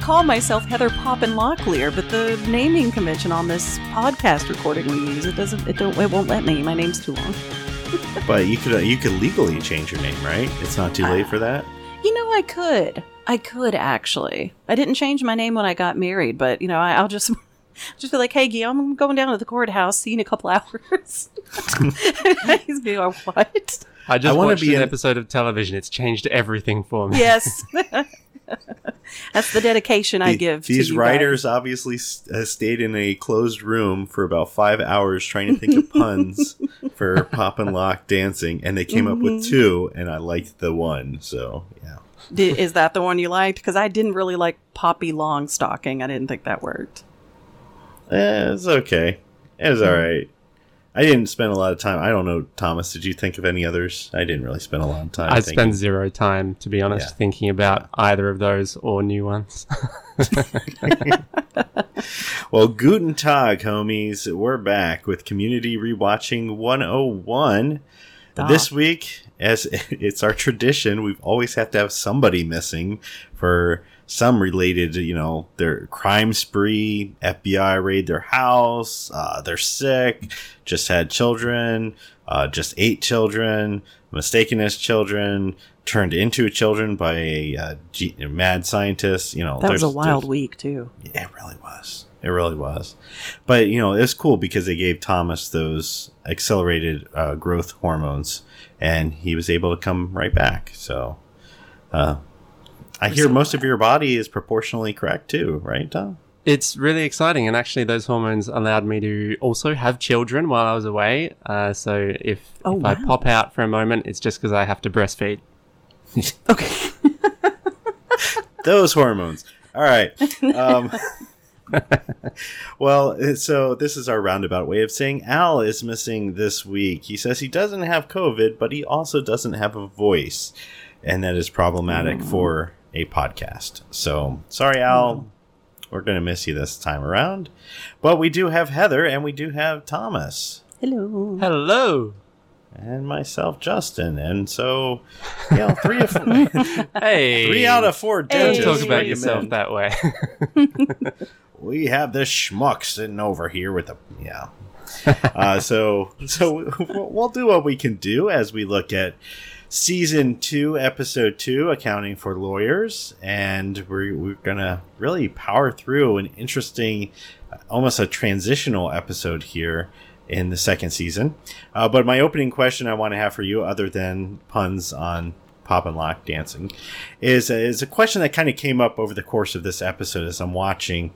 I want to call myself Heather Poppin Locklear, but the naming convention on this podcast recording we use it doesn't it don't it won't let me. My name's too long. But you could uh, you could legally change your name, right? It's not too late for that. You know, I could. I could actually. I didn't change my name when I got married, but you know, I, I'll just just be like, "Hey, Guillaume, I'm going down to the courthouse. See you in a couple hours." He's be like, "What?" I just I wanna watched be an in- episode of television. It's changed everything for me. Yes. That's the dedication I The- give. These writers obviously s- uh, stayed in a closed room for about five hours trying to think of puns for pop and lock dancing, and they came up with Mm-hmm. two, and I liked the one. So yeah, guys. Di- Is that the one you liked? Because I didn't really like Poppy Longstocking. I didn't think that worked. eh, it's okay. It was all right. I didn't spend a lot of time. I don't know, Thomas. Did you think of any others? I didn't really spend a lot of time. I thinking. spend zero time, to be honest, Yeah. thinking about either of those or new ones. Well, guten tag, homies. We're back with Community Rewatching 101. Stop. This week, as it's our tradition, we've always have to have somebody missing for some related, you know, their crime spree, FBI raid their house, uh, they're sick, just had children, uh, just ate children, mistaken as children, turned into children by a uh, mad scientist. You know, That was a wild week too. it really was. It really was. But, you know, it's cool because they gave Thomas those accelerated uh, growth hormones and he was able to come right back. So, uh, I hear most of your body is proportionally correct too, right, Tom? it's really exciting, and actually, those hormones allowed me to also have children while I was away. Uh, so if, Oh, if I pop out for a moment, it's just because I have to breastfeed. Okay. Those hormones. All right. Um, well, uh, so this is our roundabout way of saying Al is missing this week. He says he doesn't have COVID, but he also doesn't have a voice, and that is problematic for a podcast. So sorry, Al. We're going to miss you this time around. But we do have Heather and we do have Thomas Hello. Hello. and myself, Justin. And so, you know, three of Hey. three out of four Don't talk about yourself in. that way. we have this schmuck sitting over here with a yeah. uh, so so we'll do what we can do as we look at season two, episode two, accounting for lawyers, and we're we're gonna really power through an interesting, almost a transitional episode here in the second season. Uh, but my opening question I want to have for you, other than puns on pop and lock dancing, is is a question that kind of came up over the course of this episode as I'm watching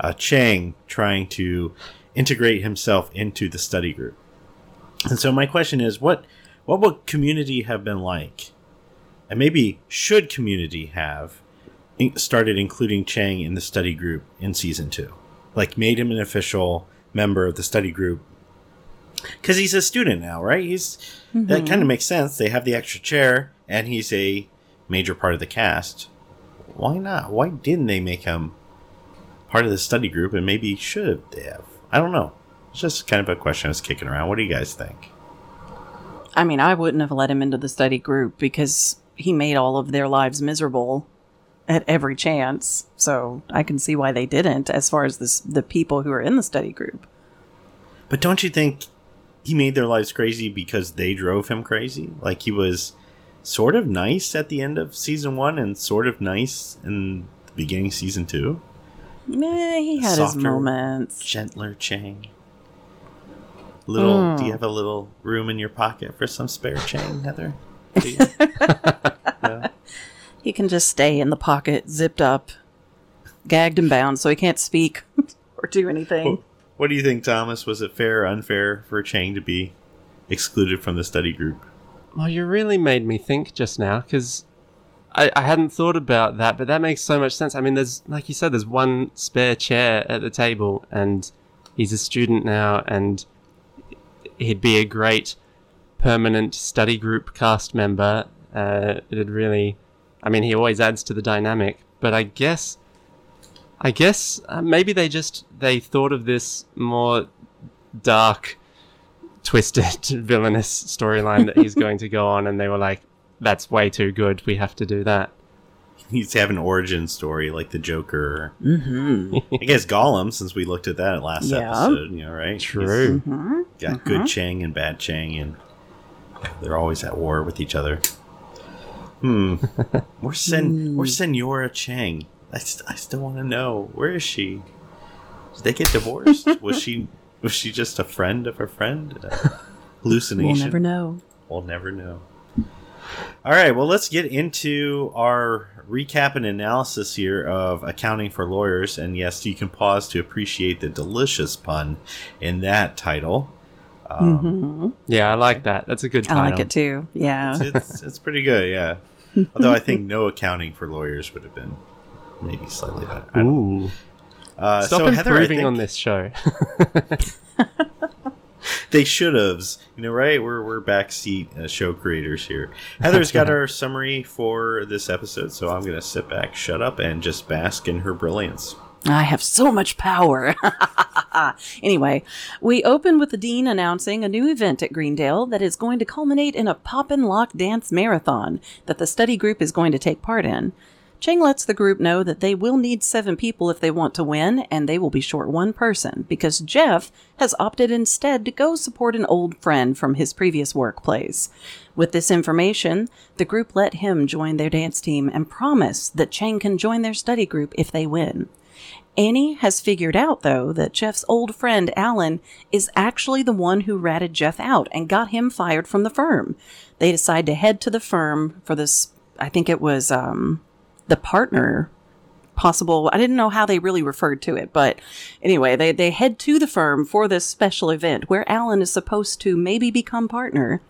uh, Chang trying to integrate himself into the study group. And so my question is, what what would community have been like, and maybe should community have started including Chang in the study group in season two, like made him an official member of the study group? Because he's a student now, right? He's that mm-hmm. kind of makes sense. They have the extra chair, and he's a major part of the cast. Why not? Why didn't they make him part of the study group? And maybe should they have? I don't know. It's just kind of a question I was kicking around. What do you guys think? I mean, I wouldn't have let him into the study group because he made all of their lives miserable at every chance. So I can see why they didn't, as far as this, the people who are in the study group. But don't you think he made their lives crazy because they drove him crazy? Like he was sort of nice at the end of season one and sort of nice in the beginning of season two. Eh, he had Softer. his moments. Gentler Chang. Little, do Hmm. you have a little room in your pocket for some spare Chang, Heather? Do you? Yeah. He can just stay in the pocket, zipped up, gagged and bound, so he can't speak or do anything. What do you think, Thomas? Was it fair or unfair for Chang to be excluded from the study group? Well, you really made me think just now because I, I hadn't thought about that, but that makes so much sense. I mean, there's, like you said, there's one spare chair at the table, and he's a student now, and he'd be a great permanent study group cast member. Uh, it'd really, I mean, he always adds to the dynamic, but I guess. I guess uh, maybe they just they thought of this more dark twisted villainous storyline that he's going to go on and they were like that's way too good we have to do that he having an origin story like the Joker. Mm-hmm. I guess Gollum, since we looked at that last Yeah. episode, you know, right? True. hmm He's got good Chang and bad Chang, and they're always at war with each other. Hmm. Where's Sen? Where's Senora Chang? I, st- I still want to know. Where is she? Did they get divorced? was she was she just a friend of a friend? Uh, hallucination. We'll never know. We'll never know. All right, well, let's get into our recap and analysis here of accounting for lawyers. And yes, you can pause to appreciate the delicious pun in that title. Um, hmm Yeah, I like that. That's a good I like it too. Yeah. it's, it's pretty good, yeah. Although I think no accounting for lawyers would have been maybe slightly better. I don't know. Ooh. Uh, Stop so Heather, I improving think on this show. They should have, you know, right? We're we're backseat uh, show creators here. Heather's got our summary for this episode, so I'm gonna sit back, shut up, and just bask in her brilliance. I have so much power. anyway, we open with the dean announcing a new event at Greendale that is going to culminate in a pop and lock dance marathon that the study group is going to take part in. Chang lets the group know that they will need seven people if they want to win, and they will be short one person because Jeff has opted instead to go support an old friend from his previous workplace. With this information, the group let him join their dance team and promise that Chang can join their study group if they win. Annie has figured out, though, that Jeff's old friend Alan is actually the one who ratted Jeff out and got him fired from the firm. They decide to head to the firm for this, I think it was um, the partner possible. I didn't know how they really referred to it, but anyway, they, they head to the firm for this special event where Alan is supposed to maybe become partner.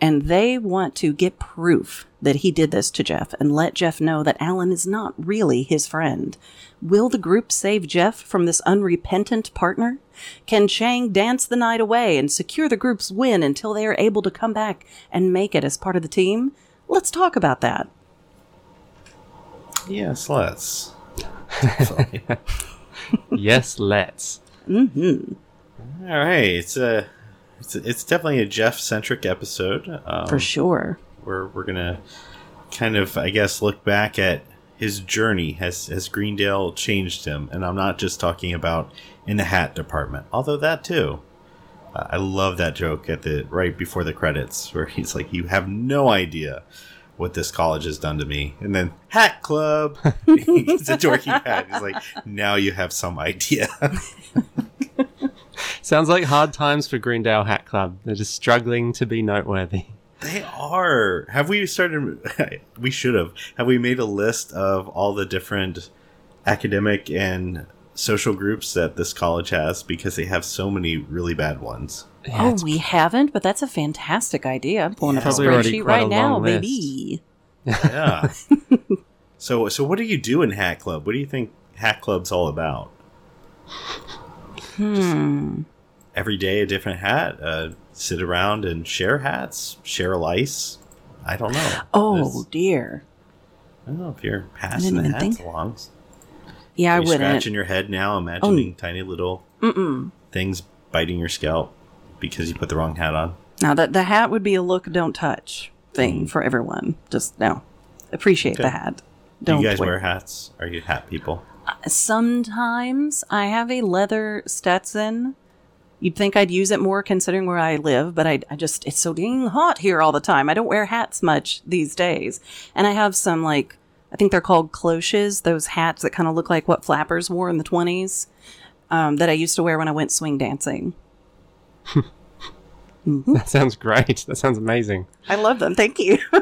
And they want to get proof that he did this to Jeff and let Jeff know that Alan is not really his friend. Will the group save Jeff from this unrepentant partner? Can Chang dance the night away and secure the group's win until they are able to come back and make it as part of the team? Let's talk about that. Yes, let's. yes, let's. hmm All right, it's a, it's a, it's definitely a Jeff centric episode. Um, For sure. We're we're gonna kind of, I guess, look back at his journey. Has has Greendale changed him? And I'm not just talking about in the hat department, although that too. Uh, I love that joke at the right before the credits, where he's like, "You have no idea." What this college has done to me, and then Hat Club. He's a dorky hat. He's like, now you have some idea. Sounds like hard times for Greendale Hat Club. They're just struggling to be noteworthy. They are. Have we started? We should have. Have we made a list of all the different academic and social groups that this college has because they have so many really bad ones? Yeah, oh, it's- we haven't, but that's a fantastic idea. I'm pulling up a Probably already spreadsheet quite a right now, long list. baby. Yeah. so, so what do you do in Hat Club? What do you think Hat Club's all about? Hmm. Every day a different hat. Uh, sit around and share hats. Share lice. I don't know. Oh There's- dear. I don't know if you're passing the hats think- along. Yeah, I Are you wouldn't. scratching your head now, imagining tiny little Mm-mm. things biting your scalp because you put the wrong hat on. Now that the hat would be a look don't touch thing for everyone. Just no. Appreciate. Okay. the hat. Do Don't you guys wear hats? Are you hat people? Sometimes I have a leather Stetson. You'd think I'd use it more considering where I live, but I, I just, it's so dang hot here all the time. I don't wear hats much these days. And I have some, like, I think they're called cloches, those hats that kind of look like what flappers wore in the 20s, um, that I used to wear when I went swing dancing. That sounds great. That sounds amazing. I love them. Thank you.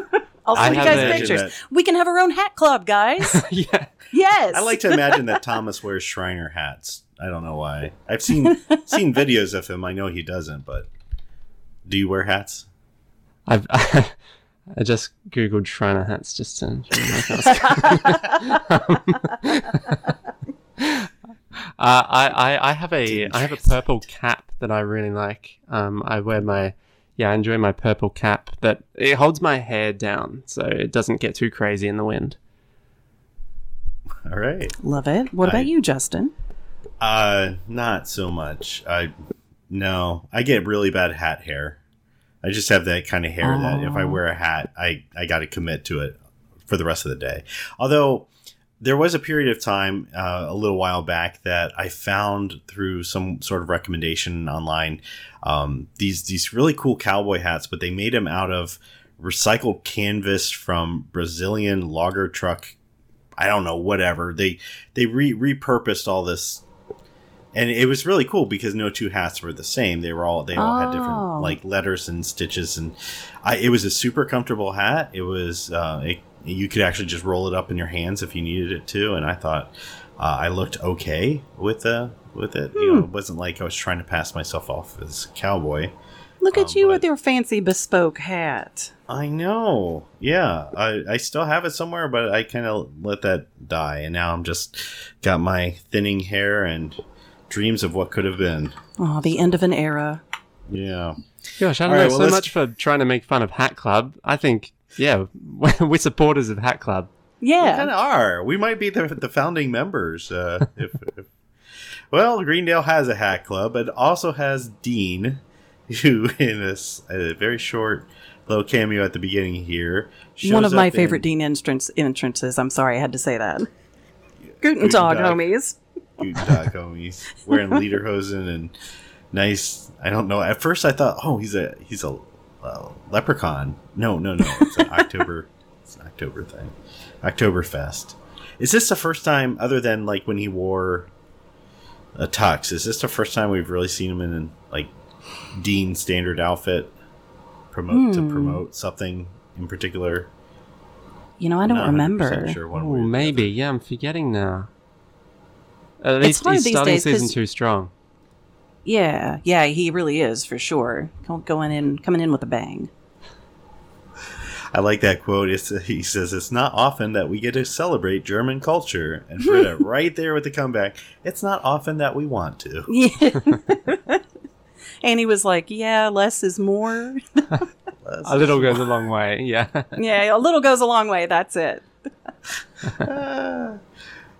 I'll I send you guys pictures. We can have our own hat club, guys. yeah. yes. I like to imagine that Thomas wears Shriner hats. I don't know why. I've seen seen videos of him. I know he doesn't, but do you wear hats? I've I just googled Shriner hats just to show you my Uh, I, I, I have a I have a purple cap that I really like. Um, I wear my yeah I enjoy my purple cap that it holds my hair down so it doesn't get too crazy in the wind. All right. Love it. What I- about you, Justin? Uh, not so much. I no. I get really bad hat hair. I just have that kind of hair that if I Oh. wear a hat, I I got to commit to it for the rest of the day. Although there was a period of time uh, a little while back that I found through some sort of recommendation online um, these these really cool cowboy hats, but they made them out of recycled canvas from Brazilian logger truck. I don't know, whatever they they re- repurposed all this, and it was really cool because no two hats were the same. They were all they all had Oh. different like letters and stitches, and I, it was a super comfortable hat. It was uh, it, you could actually just roll it up in your hands if you needed it to, and I thought uh, I looked okay with the with it. You know, it wasn't like I was trying to pass myself off as a cowboy. Look at Um, you but- with your fancy bespoke hat. I know. Yeah, I, I still have it somewhere, but I kind of let that die, and now I'm just got my thinning hair and dreams of what could have been. Oh, the end of an era. Yeah. Gosh, I don't All right, know well, so let's- much for trying to make fun of Hat Club. I think, yeah, we're supporters of Hat Club. Yeah, we kind of are. We might be the, the founding members. Uh, if, if, well, Greendale has a hat club, but also has Dean, who in a, s- a very short little cameo at the beginning here. One of my up in- favorite Dean entrance entrances. I'm sorry I had to say that. Guten Guten Tag, Tag. homies. Guten Tag, homies. Wearing lederhosen and nice. I don't know. At first, I thought, oh, he's a he's a uh, leprechaun. No, no, no. It's an October. It's an October thing. Oktoberfest. Is this the first time, other than like when he wore a tux? Is this the first time we've really seen him in like Dean standard outfit? Promote to Hmm. promote something in particular. You know, I don't remember. Sure one Oh, way maybe. Yeah, I'm forgetting now. At least hard he's these starting days 'cause- season two strong. Yeah, yeah, he really is for sure. Going in, coming in with a bang. I like that quote. It's, he says, It's not often that we get to celebrate German culture. And Britta, right there with the comeback, it's not often that we want to. Yeah. and he was like, "Yeah, less is more." A little goes a long way. Yeah. yeah, a little goes a long way. That's it. Ah.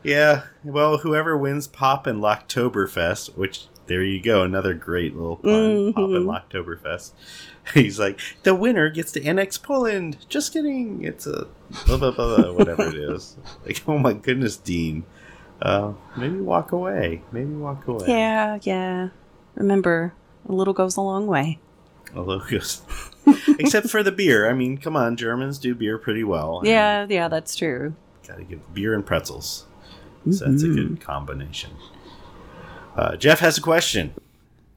yeah, well, whoever wins Pop and Locktoberfest, which there you go, another great little pun, Pop and Locktoberfest. He's like, the winner gets to annex Poland. Just kidding. It's a blah, blah, blah, blah, whatever it is. Like, oh my goodness, Dean. Uh, maybe walk away. Maybe walk away. Yeah, yeah. Remember, a little goes a long way. A little goes. except for the beer. I mean, come on, Germans do beer pretty well. I Yeah, yeah, that's true. Gotta give beer and pretzels. So that's a good combination. Uh, Jeff has a question.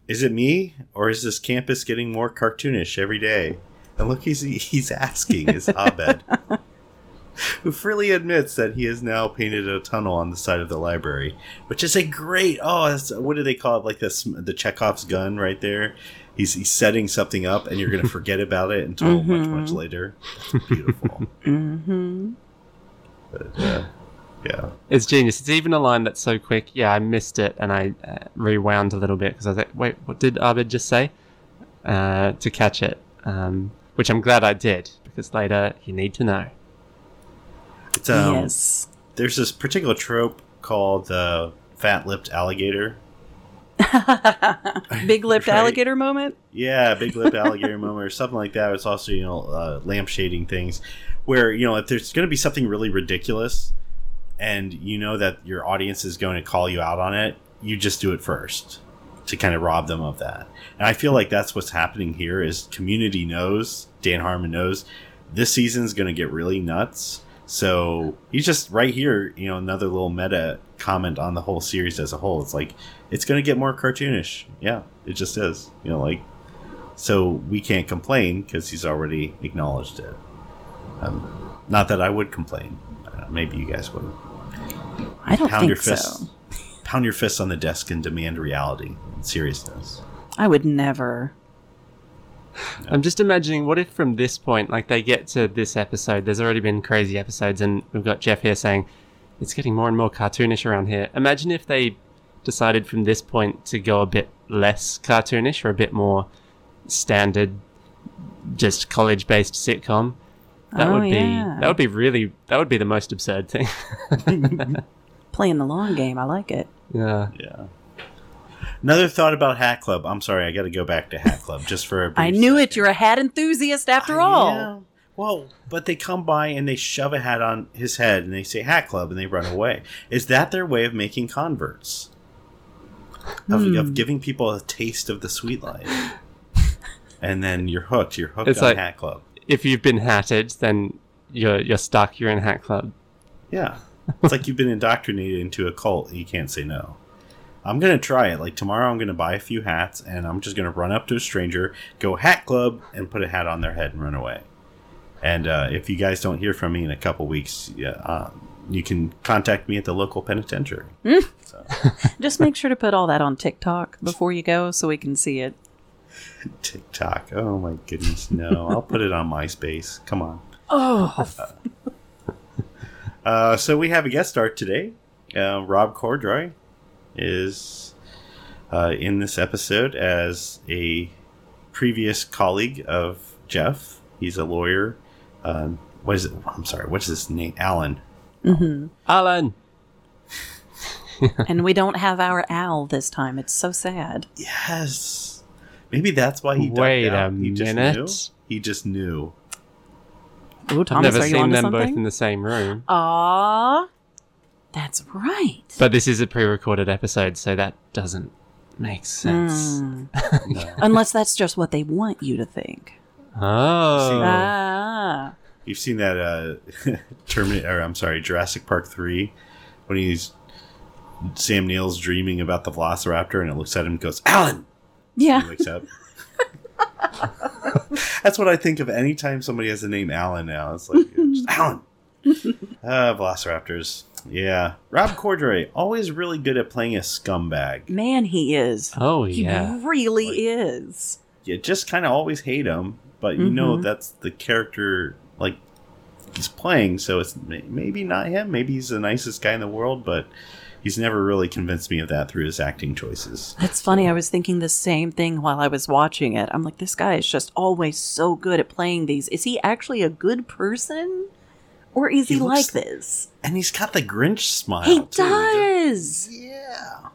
Is it me, or is this campus getting more cartoonish every day? And look, he's he's asking is Abed, who freely admits that he has now painted a tunnel on the side of the library, which is a great. Oh, that's, what do they call it? Like this, the Chekhov's gun right there. He's he's setting something up, and you're gonna forget about it until much much later. It's beautiful. Mm-hmm. But, uh, yeah. It's genius. It's even a line that's so quick. Yeah, I missed it and I uh, rewound a little bit because I was like, wait, what did Abed just say? Uh, to catch it. Um, which I'm glad I did because later you need to know. It's, um, yes. There's this particular trope called the fat lipped alligator. Big lipped Right. alligator moment. Yeah, big lipped alligator moment or something like that. It's also, you know, uh, lampshading things where, you know, if there's going to be something really ridiculous and you know that your audience is going to call you out on it, you just do it first to kind of rob them of that. And I feel like that's what's happening here is community knows, Dan Harmon knows this season's going to get really nuts. So he's just right here, you know, another little meta comment on the whole series as a whole. It's like it's going to get more cartoonish. Yeah, it just is. You know, like so we can't complain because he's already acknowledged it. Um, not that I would complain. Uh, maybe you guys would. I don't Pound think your fists, so. pound your fists on the desk and demand reality and seriousness. I would never. I'm just imagining what if from this point, like they get to this episode, there's already been crazy episodes, and we've got Jeff here saying it's getting more and more cartoonish around here. Imagine if they decided from this point to go a bit less cartoonish or a bit more standard, just college based sitcom. That Oh, would be yeah. that would be really that would be the most absurd thing. Playing the long game. I like it. yeah. Yeah. Another thought about Hat Club. I'm sorry, I got to go back to Hat Club just for a brief I knew it. You're a hat enthusiast after I all. am. Well, but they come by and they shove a hat on his head and they say Hat Club and they run away. Is that their way of making converts? Of, Hmm. of giving people a taste of the sweet life. and then you're hooked. You're hooked It's on like- Hat Club. If you've been hatted, then you're you're stuck. You're in Hat Club. Yeah. It's like you've been indoctrinated into a cult and you can't say no. I'm going to try it. Like tomorrow, I'm going to buy a few hats and I'm just going to run up to a stranger, go Hat Club, and put a hat on their head and run away. And uh, if you guys don't hear from me in a couple weeks, yeah, uh, you can contact me at the local penitentiary. so, Just make sure to put all that on TikTok before you go so we can see it. TikTok. Oh my goodness, no! I'll put it on MySpace. Come on. Oh, Uh, so we have a guest star today. Uh, Rob Corddry is uh, in this episode as a previous colleague of Jeff. He's a lawyer. Um, what is it? I'm sorry. What's his name? Alan. Alan. and we don't have our owl this time. It's so sad. Yes. Maybe that's why he. ducked Wait out. a He just minute. knew. He just knew. Ooh, I've Thomas, never are you seen onto them something? both in the same room. Ah, that's right. But this is a pre-recorded episode, so that doesn't make sense. Hmm. Unless that's just what they want you to think. Oh. Ah. You've seen that uh, Terminator, or I'm sorry, Jurassic Park 3, when he's Sam Neill's dreaming about the Velociraptor and it looks at him and goes, Alan! Yeah. He wakes up. That's what I think of anytime somebody has the name Alan now. It's like, yeah, just Alan! Uh, Velociraptors. Yeah. Rob Corddry, always really good at playing a scumbag. Man, he is. Oh He yeah. really Like- is. You just kind of always hate him, but you know Mhm. that's the character, like, he's playing, so it's maybe not him. Maybe he's the nicest guy in the world, but he's never really convinced me of that through his acting choices. That's funny. I was thinking the same thing while I was watching it. I'm like, this guy is just always so good at playing these. Is he actually a good person? Or is he, He looks- like this? And he's got the Grinch smile. He too. does. Yeah.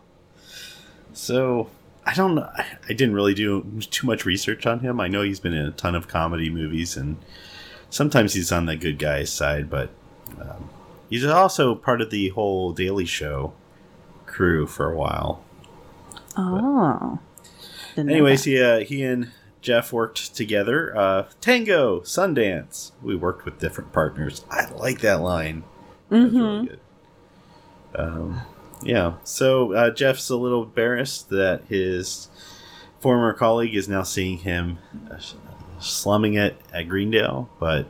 So I don't know. I I didn't really do too much research on him. I know he's been in a ton of comedy movies, and sometimes he's on the good guy's side, but um, he's also part of the whole Daily Show crew for a while. Oh. Anyways, he uh, he and Jeff worked together. Uh, Tango, Sundance. We worked with different partners. I like that line. That's really good. Um, yeah. So uh, Jeff's a little embarrassed that his former colleague is now seeing him uh, slumming it at Greendale, but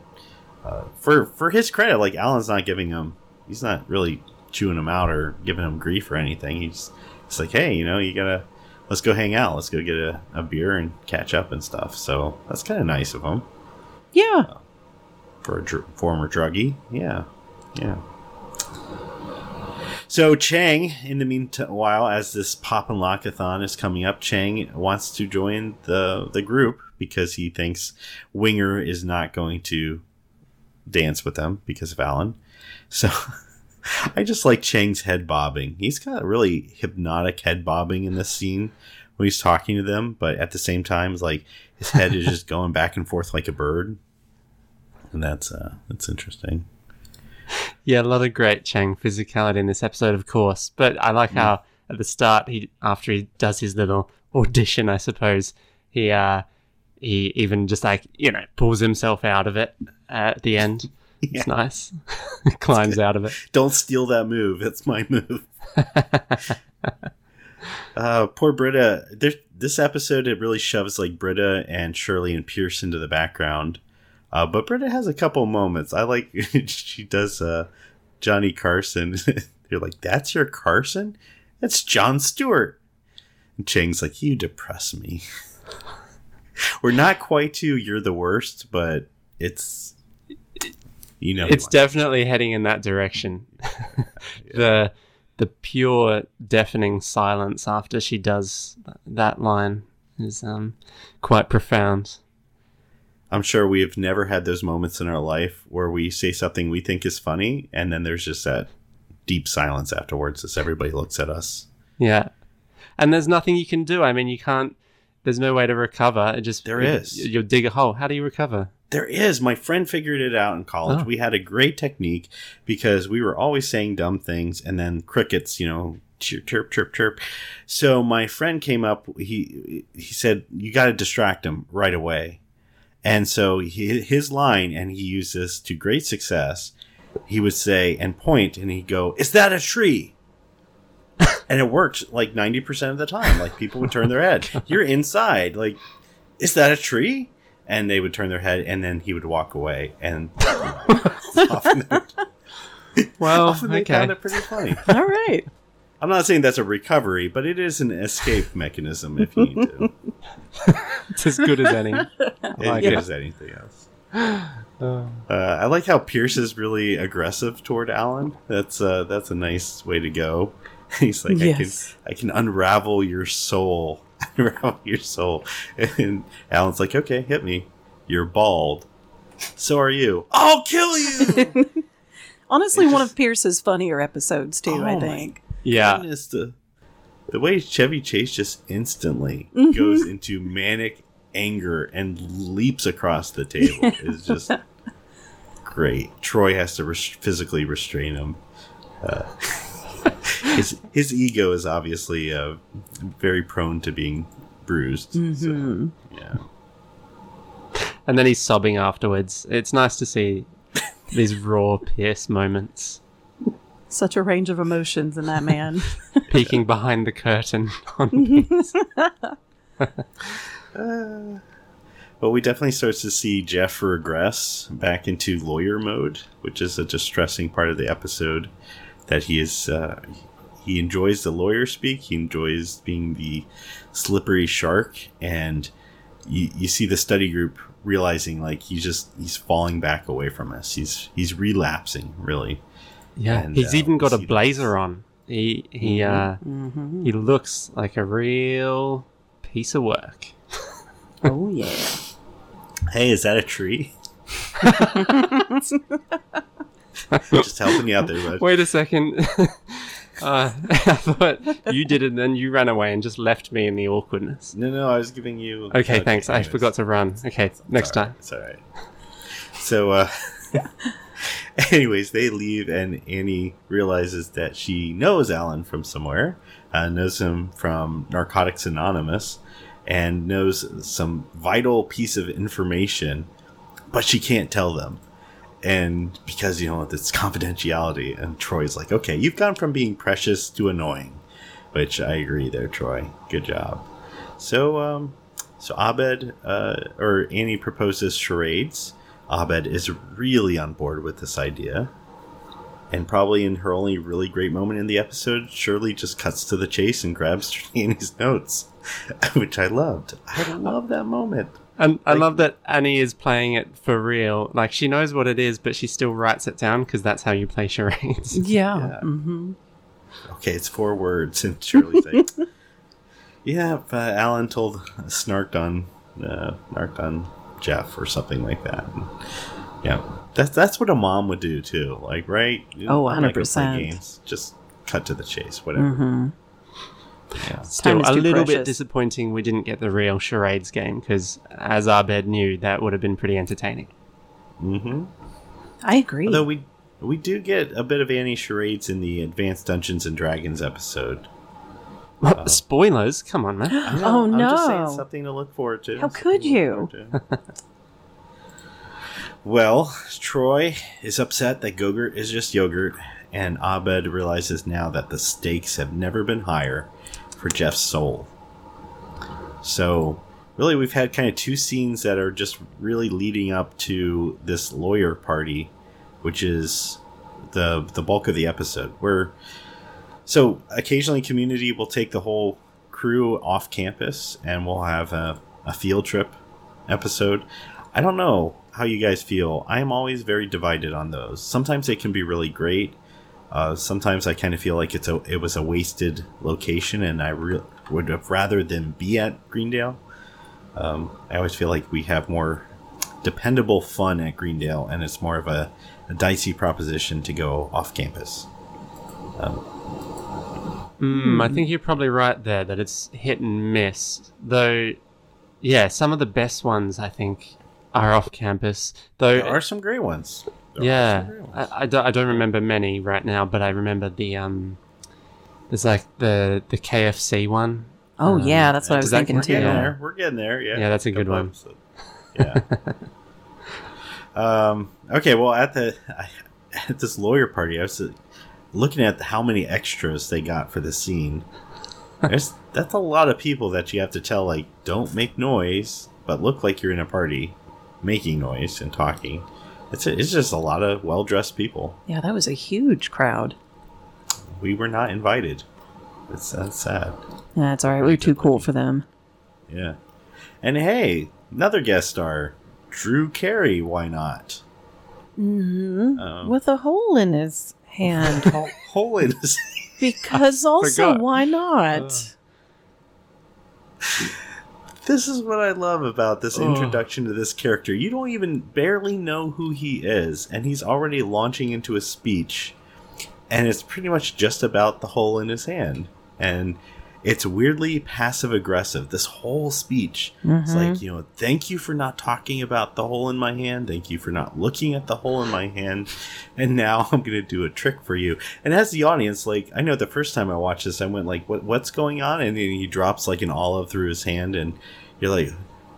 uh, for for his credit, like Alan's not giving him, he's not really chewing him out or giving him grief or anything. He's it's like, hey, you know, you gotta let's go hang out, let's go get a, a beer and catch up and stuff. So that's kind of nice of him Yeah. for a dr- former druggie. Yeah, yeah. So Chang, in the meanwhile, as this pop and lockathon is coming up, Chang wants to join the the group because he thinks Winger is not going to dance with them because of Alan. So I just like Chang's head bobbing. He's got a really hypnotic head bobbing in this scene when he's talking to them, but at the same time, it's like his head is just going back and forth like a bird and that's uh that's interesting. Yeah, a lot of great Chang physicality in this episode, of course. But I like how at the start, he after he does his little audition, I suppose, he uh he even just like you know pulls himself out of it at the end. It's nice. Climbs out of it. Don't steal that move. It's my move. uh, poor Britta. There, this episode it really shoves like Britta and Shirley and Pierce into the background. Uh, but Britta has a couple moments. I like she does uh, Johnny Carson. You're like, that's your Carson? That's Jon Stewart. And Chang's like, you depress me. We're not quite to you're the worst, but it's you know It's definitely heading in that direction. the the pure deafening silence after she does that line is um quite profound. I'm sure we have never had those moments in our life where we say something we think is funny, and then there's just that deep silence afterwards as everybody looks at us. Yeah. And there's nothing you can do. I mean, you can't. There's no way to recover. It just There you- is. You'll dig a hole. How do you recover? There is. My friend figured it out in college. Oh. We had a great technique because we were always saying dumb things and then crickets, you know, chirp, chirp, chirp, chirp. So my friend came up. He he said, "You got to distract him right away." And so he, his line, and he used this to great success. He would say and point, and he'd go, "Is that a tree?" And it worked like ninety percent of the time. Like people would turn their head. You're inside. Like, is that a tree? And they would turn their head, and then he would walk away. And often, Well, often they okay. found it pretty funny. All right. I'm not saying that's a recovery, but it is an escape mechanism if you need to. It's as good as any. I It like is it. anything else. Uh, Uh, I like how Pierce is really aggressive toward Alan. That's uh, that's a nice way to go. He's like, Yes. I can I can unravel your soul, unravel your soul. And Alan's like, okay, hit me. You're bald. So are you. I'll kill you. Honestly, It one of Pierce's funnier episodes too. Oh I think. yeah. Goodness, the the way Chevy Chase just instantly Mhm. goes into manic anger and leaps across the table is just great. Troy has to res- physically restrain him. Uh, his his ego is obviously uh, very prone to being bruised. So, Mhm. yeah. And then he's sobbing afterwards. It's nice to see these raw Pierce moments Such a range of emotions in that man. peeking behind the curtain. On Uh, well, we definitely start to see Jeff regress back into lawyer mode, which is a distressing part of the episode. That he is, uh, he enjoys the lawyer speak. He enjoys being the slippery shark, and you, you see the study group realizing like he's just he's falling back away from us. He's he's relapsing, really. yeah, And, he's uh, even got a see that. blazer on. He he uh hmm he looks like a real piece of work. Oh yeah. Hey, is that a tree? just helping you out there, bud. Wait a second. uh, I thought you did it, and then you ran away and just left me in the awkwardness. No, no, I was giving you. Okay, thanks. I forgot to run. Okay, next It's all right, time. It's all right. So, uh, anyways, they leave, and Annie realizes that she knows Alan from somewhere, uh, knows him from Narcotics Anonymous, and knows some vital piece of information, but she can't tell them. And because, you know, it's confidentiality, and Troy's like, okay, you've gone from being precious to annoying, which I agree there, Troy. Good job. So, um, so Abed, uh, or Annie proposes charades. Abed is really on board with this idea. And probably in her only really great moment in the episode, Shirley just cuts to the chase and grabs Annie's notes, which I loved. I love that moment. And I Like- love that Annie is playing it for real. Like she knows what it is, but she still writes it down because that's how you play charades. Yeah. Yeah. hmm Okay, it's four words, and Shirley's like, "Yeah, uh, Alan told snarked on, uh, snarked on Jeff or something like that." And, yeah, that's that's what a mom would do too. Like, right? Oh, I'm not gonna play 100%. Games. Just cut to the chase. Whatever. hmm Yeah. Still, a too little bit disappointing we didn't get the real charades game because, as Abed knew, that would have been pretty entertaining. Mm-hmm. I agree. Although we we do get a bit of Annie charades in the Advanced Dungeons and Dragons episode. What? Spoilers? Come on, man. I Oh, I'm just saying no. something to look forward to. How could you? well, Troy is upset that Gogurt is just yogurt, and Abed realizes now that the stakes have never been higher for Jeff's soul. So, really, we've had kind of two scenes that are just really leading up to this lawyer party, which is the the bulk of the episode. Where so occasionally, community will take the whole crew off campus, and we'll have a, a field trip episode. I don't know how you guys feel. I am always very divided on those. Sometimes they can be really great. Uh, sometimes I kind of feel like it's a it was a wasted location, and I re- would have rather than be at Greendale. Um, I always feel like we have more dependable fun at Greendale, and it's more of a, a dicey proposition to go off campus. Mm, I think you're probably right there that it's hit and miss. Though, yeah, some of the best ones I think are off campus. Though There are some great ones. There are yeah, some great ones. I, I, don't, I don't remember many right now, but I remember the um, there's like the the KFC one. Oh Um, yeah, that's what I was does that thinking We're too. getting Yeah. there. We're getting there. Yeah. Yeah, that's a good one. episodes. Yeah. um. Okay. Well, at the at this lawyer party, I was looking at how many extras they got for the scene. There's that's a lot of people that you have to tell like don't make noise, but look like you're in a party, making noise and talking. It's a, it's just a lot of well dressed people. Yeah, that was a huge crowd. We were not invited. It's that's sad. Yeah, it's all right. We're too cool for them. Yeah. And hey, another guest star, Drew Carey. Why not? hmm Um, With a hole in his hand. Hol- hole in his. Because also, why not? This is what I love about this introduction to this character. You don't even barely know who he is, and he's already launching into a speech, and it's pretty much just about the hole in his hand. And it's weirdly passive aggressive. This whole speech. It's Mhm. like, you know, thank you for not talking about the hole in my hand. Thank you for not looking at the hole in my hand. And now I'm going to do a trick for you. And as the audience, like, I know the first time I watched this, I went like, what, what's going on? And then he drops like an olive through his hand. And you're like,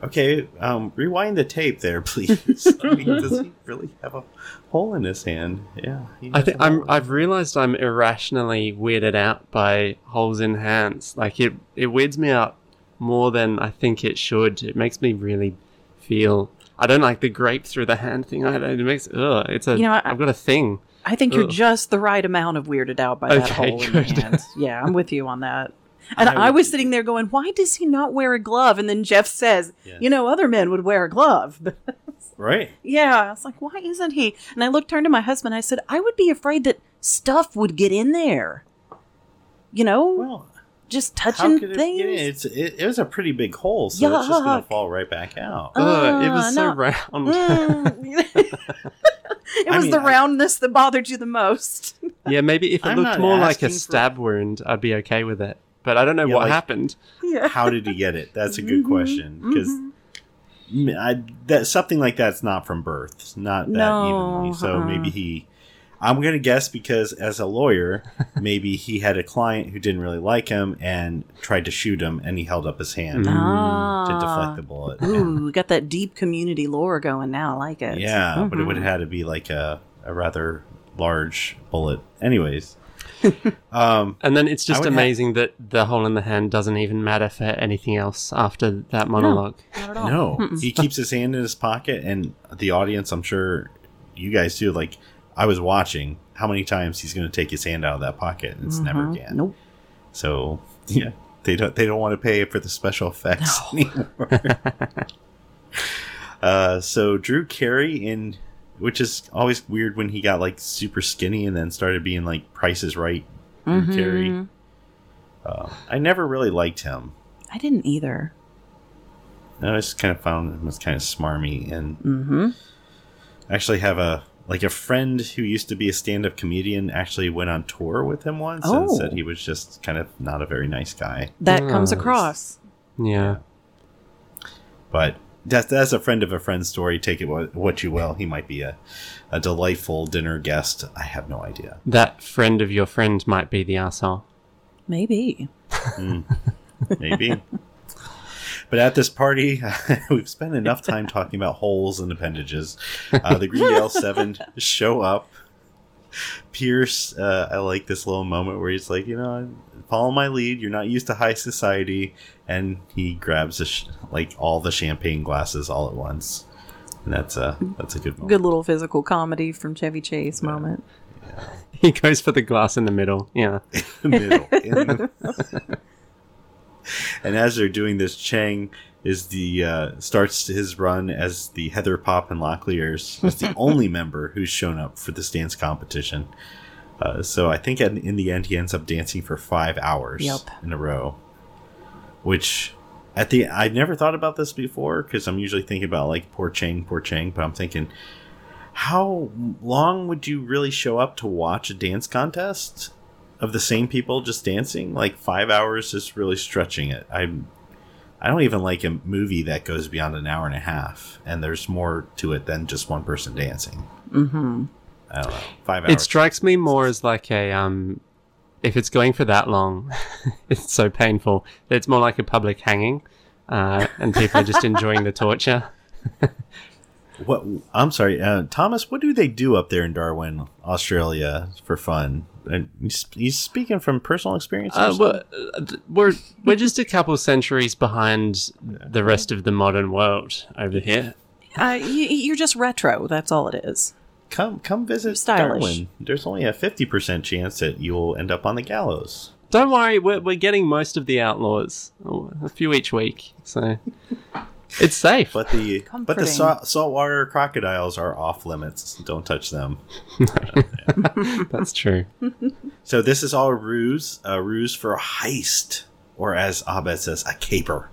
okay, um, rewind the tape there, please. I mean, does he really have a hole in his hand? Yeah. I think I'm. I've realized I'm irrationally weirded out by holes in hands. Like it, it weirds me out more than I think it should. It makes me really feel. I don't like the grape through the hand thing. I don't, it makes. Ugh, it's a. You know, I- I've got a thing. I think you're just the right amount of weirded out by that Okay, hole in the good. hand. Yeah, I'm with you on that. And I I, was sitting there going, why does he not wear a glove? And then Jeff says, Yeah. you know, other men would wear a glove. Right. yeah, I was like, why isn't he? And I looked, turned to my husband. I said, I would be afraid that stuff would get in there. You know, Well, just how touching could it things. get in? It's, it, it was a pretty big hole, so it's just gonna fall right back out. Ugh, it Uh, was so round. Mm. it I was mean, the I- roundness that bothered you the most. yeah, maybe if it I'm looked more like a asking for- stab wound, I'd be okay with it. But I don't know Yeah, what like- happened. yeah. how did he get it? That's a good Mhm, question because I that something like that's not from birth, It's not that No, evenly. So uh-uh. maybe he. I'm gonna guess because as a lawyer, maybe he had a client who didn't really like him and tried to shoot him, and he held up his hand Mm. Ah. to deflect the bullet. Ooh, we got that deep community lore going now. I like it. Yeah, but it would Mhm. have had to be like a, a rather large bullet. Anyways, um, And then it's just would ha- amazing that the hole in the hand doesn't even matter for anything else after that monologue. Not at all. No, he keeps his hand in his pocket, and the audience, I'm sure you guys do. Like, I was watching how many times he's going to take his hand out of that pocket, and it's never Mhm. again. Nope. So, yeah, they don't they don't want to pay for the special effects anymore. uh, so Drew Carey in, which is always weird when he got like super skinny and then started being like prices Right. Drew Mhm. Carey. Uh, I never really liked him. I didn't either. I just kind of found him was kind of smarmy and Mm-hmm. I actually have a like a friend who used to be a stand-up comedian actually went on tour with him once and Oh. said he was just kind of not a very nice guy. That comes across. Yeah. But that's that's a friend of a friend story. Take it what, what you will. He might be a, a delightful dinner guest. I have no idea. That friend of your friend might be the asshole. Maybe. Maybe. But at this party, we've spent enough time talking about holes and appendages. Uh, the Greendale Seven show up. Pierce, uh, I like this little moment where he's like, you know, follow my lead. You're not used to high society, and he grabs a sh- like all the champagne glasses all at once, and that's a that's a good moment. Good little physical comedy from Chevy Chase moment. Yeah. He goes for the glass in the middle. Yeah. middle. the- and as they're doing this, Chang is the uh, starts his run as the Heather Pop and Locklears as the only member who's shown up for this dance competition. Uh, so I think in, in the end he ends up dancing for five hours Yep. in a row, which at the I've never thought about this before because I'm usually thinking about like poor Chang, poor Chang, but I'm thinking how long would you really show up to watch a dance contest of the same people just dancing? Like five hours is really stretching it. I'm I don't even like a movie that goes beyond an hour and a half, and there's more to it than just one person dancing. Mm-hmm. I don't know. Five hours. It strikes me more as like a um, if it's going for that long, it's so painful. It's more like a public hanging, uh, and people are just enjoying the torture. What? I'm sorry, uh, Thomas. What do they do up there in Darwin, Australia, for fun? And he's, he's speaking from personal experience. Uh, we're, uh, we're we're just a couple centuries behind the rest of the modern world over here. Uh, you, you're just retro. That's all it is. come come visit. Darwin. There's only a fifty percent chance that you'll end up on the gallows. Don't worry, we're we're getting most of the outlaws, Oh, a few each week, so it's safe. But the but the salt, saltwater crocodiles are off limits. Don't touch them. That's true. So this is all a ruse, a ruse for a heist, or as Abed says, a caper.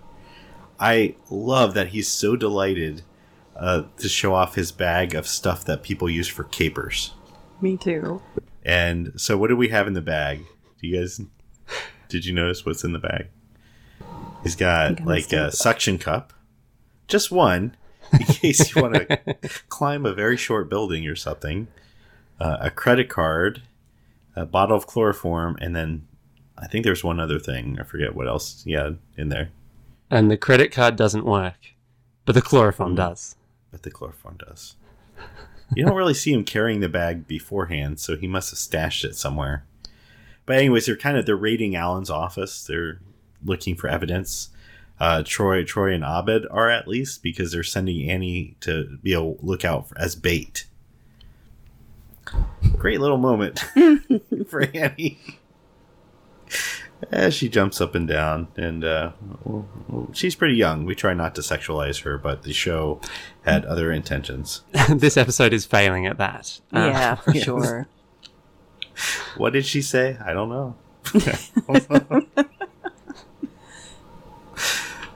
I love that he's so delighted uh, to show off his bag of stuff that people use for capers. Me too. And so, what do we have in the bag? Do you guys did you notice what's in the bag? He's got like a it. suction cup, just one, in case you want to climb a very short building or something. Uh, a credit card, a bottle of chloroform, and then I think there's one other thing. I forget what else he had in there, And the credit card doesn't work, but the chloroform does. but the chloroform does. You don't really see him carrying the bag beforehand, so he must have stashed it somewhere. But anyways, they're kind of they're raiding Alan's office. They're looking for evidence. Uh, Troy, Troy, and Abed are at least because they're sending Annie to be a lookout for, as bait. Great little moment for Annie. As she jumps up and down, and uh, well, well, she's pretty young. We try not to sexualize her, but the show had other intentions. this episode is failing at that. Uh, yeah, for yes. sure. What did she say? I don't know.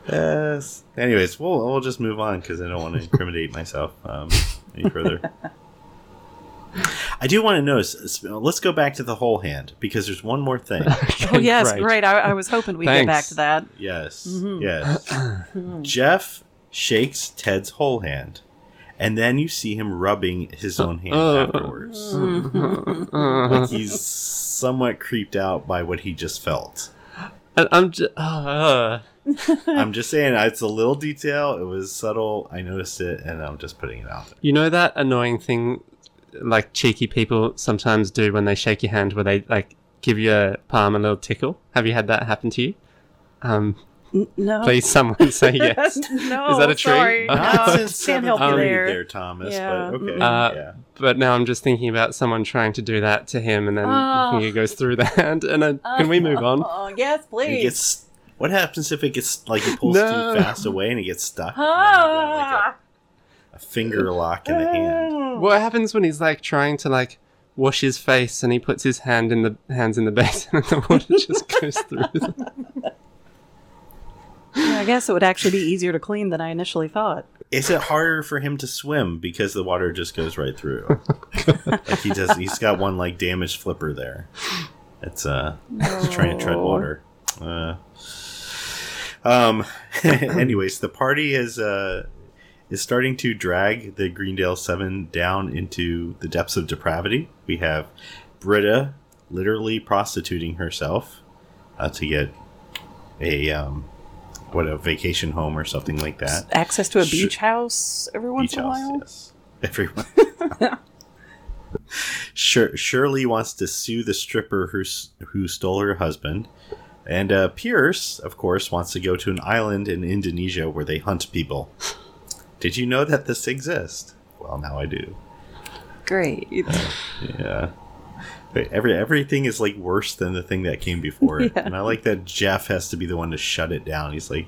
Yes. Anyways, we'll we'll just move on because I don't want to incriminate myself um, any further. I do want to notice. Uh, uh, let's go back to the whole hand because there's one more thing. Oh yes, Great. great. I, I was hoping we'd get back to that. Yes. Mm-hmm. Yes. Mm-hmm. Jeff shakes Ted's whole hand, and then you see him rubbing his own hand Uh, uh. afterwards. Uh, Like he's somewhat creeped out by what he just felt. and I'm just. Uh, I'm just saying, it's a little detail. It was subtle. I noticed it, and I'm just putting it out there. you know that annoying thing, like cheeky people sometimes do when they shake your hand, where they like give your palm a little tickle. Have you had that happen to you? Um, no. please, someone say yes. no. Is that a treat? Sorry. Not No, can't help you there. there, Thomas. Yeah, But okay. Uh, yeah. But now I'm just thinking about someone trying to do that to him, and then Oh. he goes through the hand. And then, can we move on? Oh yes, please. it gets. What happens if it gets like it pulls No. too fast away and it gets stuck? And then you got, like, Ah. a, a finger lock in the hand. What happens when he's like trying to like wash his face and he puts his hand in the hands in the basin and the water just goes through? them? Yeah, I guess it would actually be easier to clean than I initially thought. Is it harder for him to swim because the water just goes right through? like he does. He's got one like damaged flipper there. It's uh, he's trying to tread water. Uh, um. anyways, the party is uh is starting to drag the Greendale Seven down into the depths of depravity. We have Britta literally prostituting herself uh, to get a um, what a vacation home or something like that. Access to a Sh- beach house every once in a while. yes. Everyone. Shir- Shirley wants to sue the stripper who who stole her husband, and uh, Pierce, of course, wants to go to an island in Indonesia where they hunt people. Did you know that this exists? Well, now I do. Great. Yeah. But every everything is like worse than the thing that came before it, Yeah. and I like that Jeff has to be the one to shut it down. He's like,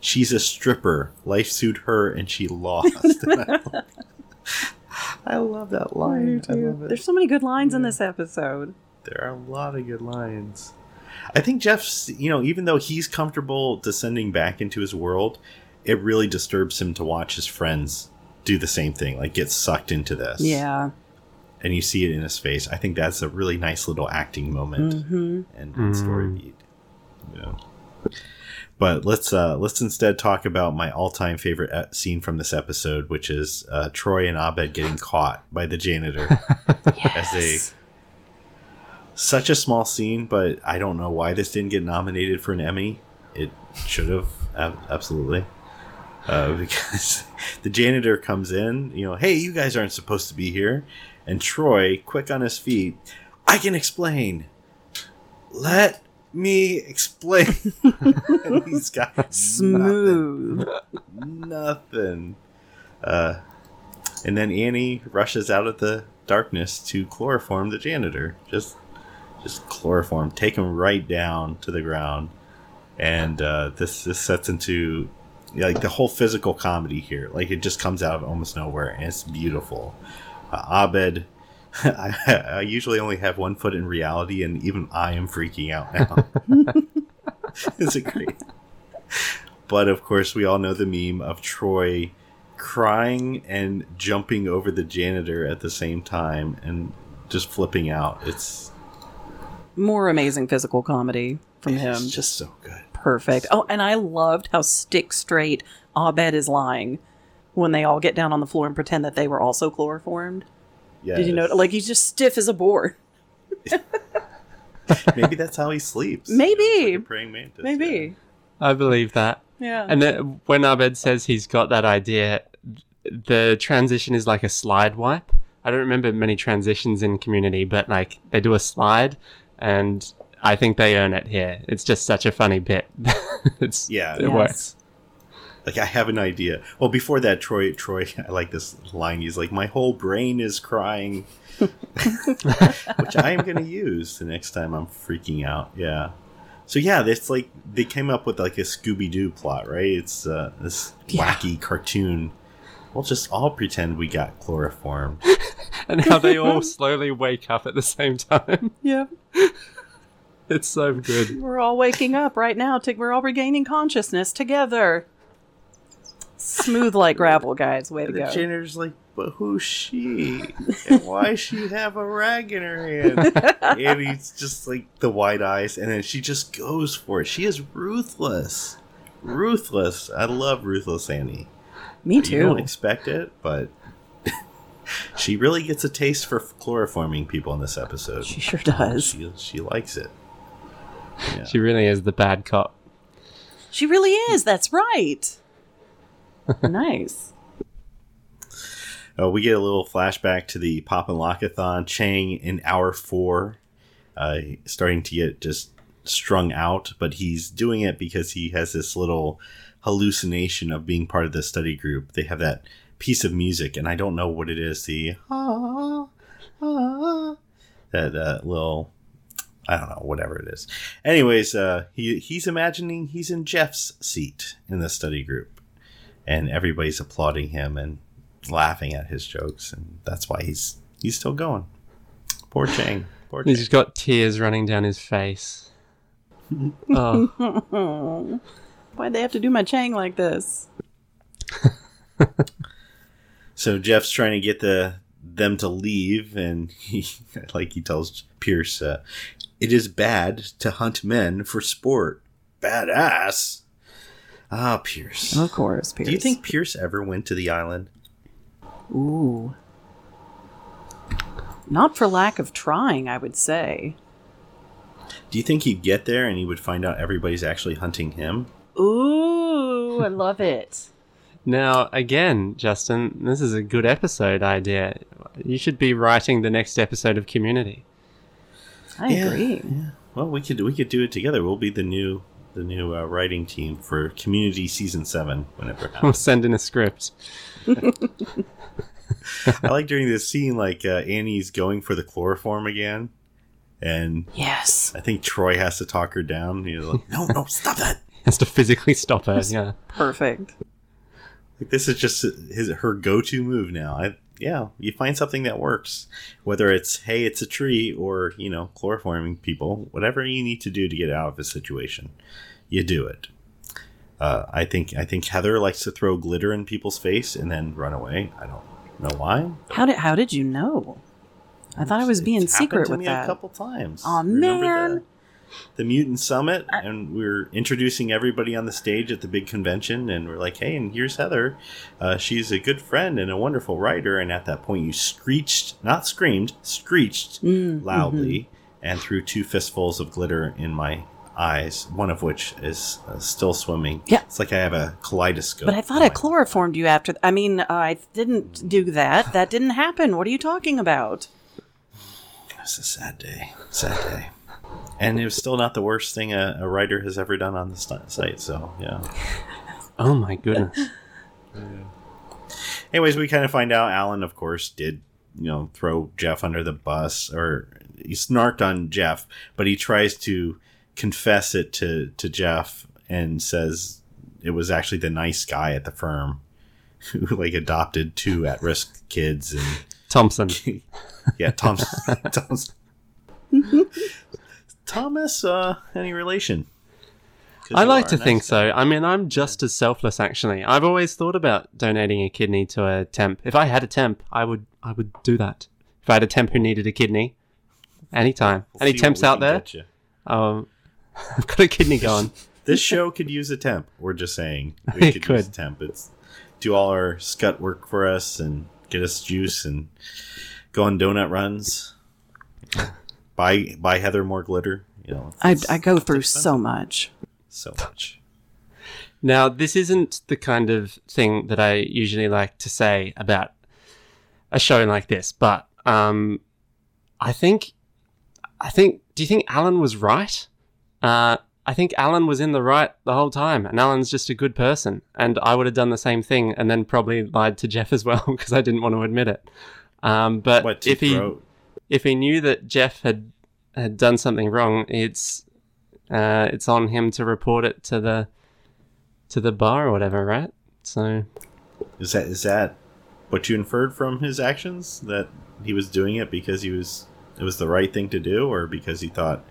"She's a stripper. Life sued her, and she lost." And I, love, I love that line. I love it. There's so many good lines in this episode. There are a lot of good lines. I think Jeff's, you know, even though he's comfortable descending back into his world, it really disturbs him to watch his friends do the same thing, like get sucked into this. Yeah. And you see it in his face. I think that's a really nice little acting moment Mm-hmm. and, and story beat. Yeah. But let's uh, let's instead talk about my all-time favorite uh, scene from this episode, which is uh, Troy and Abed getting caught by the janitor as they such a small scene, but I don't know why this didn't get nominated for an Emmy. It should have, absolutely. Uh, because the janitor comes in, you know, hey, you guys aren't supposed to be here. And Troy, quick on his feet, I can explain. Let me explain. and he's got nothing Smooth. nothing. Uh, and then Annie rushes out of the darkness to chloroform the janitor. Just, just chloroform, take him right down to the ground. And uh, this this sets into like the whole physical comedy here. Like it just comes out of almost nowhere, and it's beautiful. Uh, Abed. I, I usually only have one foot in reality, and even I am freaking out now. Is it great? But of course, we all know the meme of Troy crying and jumping over the janitor at the same time and just flipping out. It's, More amazing physical comedy from him. it's just so good. perfect. Oh, and I loved how stick straight Abed is lying when they all get down on the floor and pretend that they were also chloroformed. Yeah, Did you know? Like he's just stiff as a board. maybe that's how he sleeps. Maybe. It's like a praying mantis. Maybe. I believe that. Yeah. And then when Abed says he's got that idea, the transition is like a slide wipe. I don't remember many transitions in Community, but like they do a slide, and I think they earn it here. It's just such a funny bit. it's Yeah. it Yes. works. Like I have an idea. Well, before that, Troy, Troy, I like this line. He's like, "My whole brain is crying," which I am going to use the next time I'm freaking out. Yeah. So yeah, it's like they came up with like a Scooby Doo plot, right? It's uh, this Yeah. wacky cartoon. We'll just all pretend we got chloroform. And how they all slowly wake up at the same time. yeah. It's so good. We're all waking up right now. To, we're all regaining consciousness together. Smooth like gravel, guys. Way to The go. janitor's like, "But who's she? And why she have a rag in her hand?" and he's just like the wide eyes, and then she just goes for it. She is ruthless, ruthless. I love ruthless Annie. Me too. You don't expect it, but she really gets a taste for chloroforming people in this episode. She sure does. She she likes it. Yeah. She really is the bad cop. She really is. That's right. nice. Uh, we get a little flashback to the Pop and Lockathon. Chang in hour four, uh, starting to get just strung out, but he's doing it because he has this little hallucination of being part of the study group. They have that piece of music, and I don't know what it is. The ah, ah, that uh, little. I don't know, whatever it is. Anyways, uh, he he's imagining he's in Jeff's seat in the study group, and everybody's applauding him and laughing at his jokes, and that's why he's he's still going. Poor Chang. Poor He's Chang. just got tears running down his face. oh, Why'd they have to do my Chang like this? So Jeff's trying to get the them to leave, and he like he tells Pierce, uh, "It is bad to hunt men for sport. Badass." Ah, Pierce. Of course, Pierce. Do you think Pierce ever went to the island? Ooh. Not for lack of trying, I would say. Do you think he'd get there and he would find out everybody's actually hunting him? Ooh, I love it. now again, Justin, this is a good episode idea. You should be writing the next episode of Community. I Yeah, agree. Well, we could we could do it together. We'll be the new the new uh, writing team for Community Season Seven whenever it We'll happens. send in a script. I like during this scene, like uh, Annie's going for the chloroform again, and Yes. I think Troy has to talk her down. He's like, "No, no, stop that!" Has to physically stop her. Yeah. Perfect. Like this is just his her go to move now. I yeah, you find something that works, whether it's hey, it's a tree, or you know, chloroforming people. Whatever you need to do to get out of a situation, you do it. Uh, I think I think Heather likes to throw glitter in people's face and then run away. I don't know why. How did how did you know? I thought I was being It's secret to with me that. a couple times. Oh Remember man. The- mutant summit, and we're introducing everybody on the stage at the big convention, and we're like, "Hey, and here's Heather. Uh, she's a good friend and a wonderful writer." And at that point, you screeched, not screamed, screeched Mm, loudly, and threw two fistfuls of glitter in my eyes. One of which is uh, still swimming. Yeah. it's like I have a kaleidoscope. But I thought I chloroformed you after. I mean, uh, I didn't do that. That didn't happen. What are you talking about? It's a sad day. Sad day. And it was still not the worst thing a, a writer has ever done on the st- site. So yeah. Oh my goodness. Anyways, we kind of find out Alan, of course, did you know throw Jeff under the bus, or he snarked on Jeff, but he tries to confess it to to Jeff and says it was actually the nice guy at the firm who like adopted two at risk kids and Thompson. yeah, Thompson. Thomas. Thomas, uh, any relation? I like to think so. I mean, I'm just as selfless actually. I've always thought about donating a kidney to a temp. If I had a temp, I would I would do that. If I had a temp who needed a kidney, anytime. We'll Any temps out there? Um, I've got a kidney going. This show could use a temp. We're just saying we It could, use a temp. It's do all our scut work for us and get us juice and go on donut runs. buy buy Heather more glitter. You know, I, I go through so much. so much. Now, this isn't the kind of thing that I usually like to say about a show like this, but um, I think, I think, do you think Alan was right? Uh, I think Alan was in the right the whole time, and Alan's just a good person, and I would have done the same thing, and then probably lied to Jeff as well because I didn't want to admit it. Um, but What if he throw- if he knew that Jeff had had done something wrong, it's uh, it's on him to report it to the to the bar or whatever, right? So Is that is that what you inferred from his actions? That he was doing it because he was it was the right thing to do, or because he thought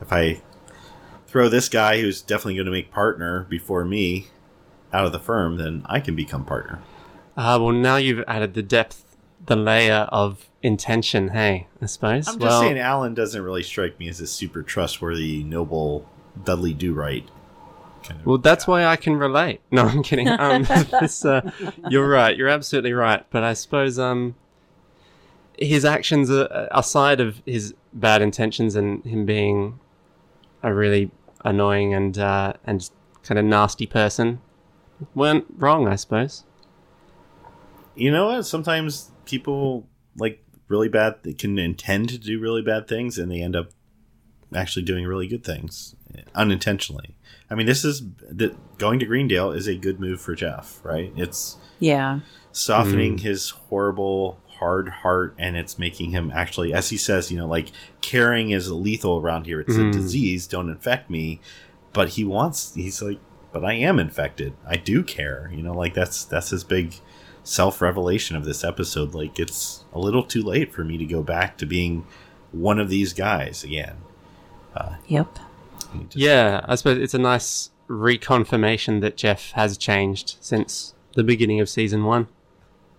if I throw this guy who's definitely going to make partner before me out of the firm, then I can become partner. uh, well now you've added the depth, the layer of intention. Hey, I suppose. I'm just well, saying, Alan doesn't really strike me as a super trustworthy, noble Dudley Do Right. Kind of Well, that's guy. why I can relate. No, I'm kidding. Um, this, uh, you're right. You're absolutely right. But I suppose um, his actions, uh, aside of his bad intentions and him being a really annoying and uh, and kind of nasty person, weren't wrong. I suppose. You know what? Sometimes people like really bad. They can intend to do really bad things, and they end up actually doing really good things unintentionally. I mean, this is the, going to Greendale is a good move for Jeff, right? It's Yeah. softening Mm. his horrible hard heart and it's making him actually as he says you know like caring is lethal around here it's Mm. a disease don't infect me but he wants he's like but i am infected i do care you know like that's that's his big self-revelation of this episode like it's a little too late for me to go back to being one of these guys again Uh, Yep. Just- Yeah, I suppose it's a nice reconfirmation that Jeff has changed since the beginning of season one.